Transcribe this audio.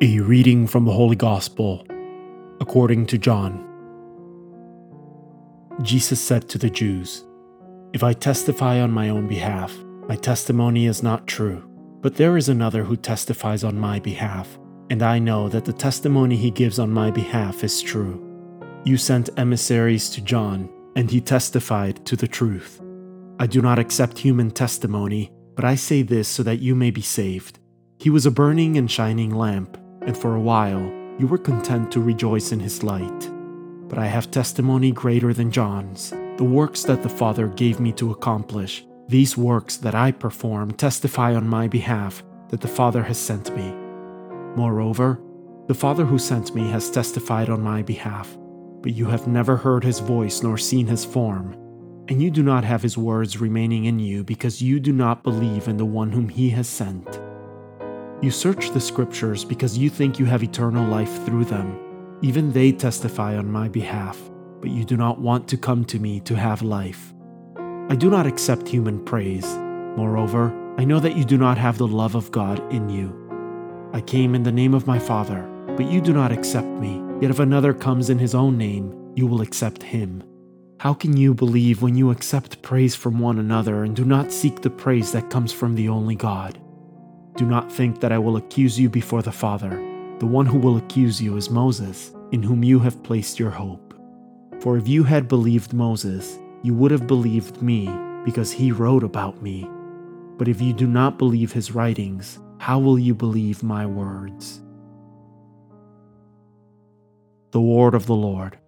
A reading from the Holy Gospel according to John. Jesus said to the Jews, If I testify on my own behalf, my testimony is not true. But there is another who testifies on my behalf, and I know that the testimony he gives on my behalf is true. You sent emissaries to John, and he testified to the truth. I do not accept human testimony, but I say this so that you may be saved. He was a burning and shining lamp, and for a while you were content to rejoice in his light. But I have testimony greater than John's, the works that the Father gave me to accomplish. These works that I perform testify on my behalf that the Father has sent me. Moreover, the Father who sent me has testified on my behalf, but you have never heard his voice nor seen his form, and you do not have his words remaining in you because you do not believe in the one whom he has sent. You search the scriptures because you think you have eternal life through them. Even they testify on my behalf, but you do not want to come to me to have life. I do not accept human praise. Moreover, I know that you do not have the love of God in you. I came in the name of my Father, but you do not accept me. Yet if another comes in his own name, you will accept him. How can you believe when you accept praise from one another and do not seek the praise that comes from the only God? Do not think that I will accuse you before the Father. The one who will accuse you is Moses, in whom you have placed your hope. For if you had believed Moses, you would have believed me, because he wrote about me. But if you do not believe his writings, how will you believe my words? The word of the Lord.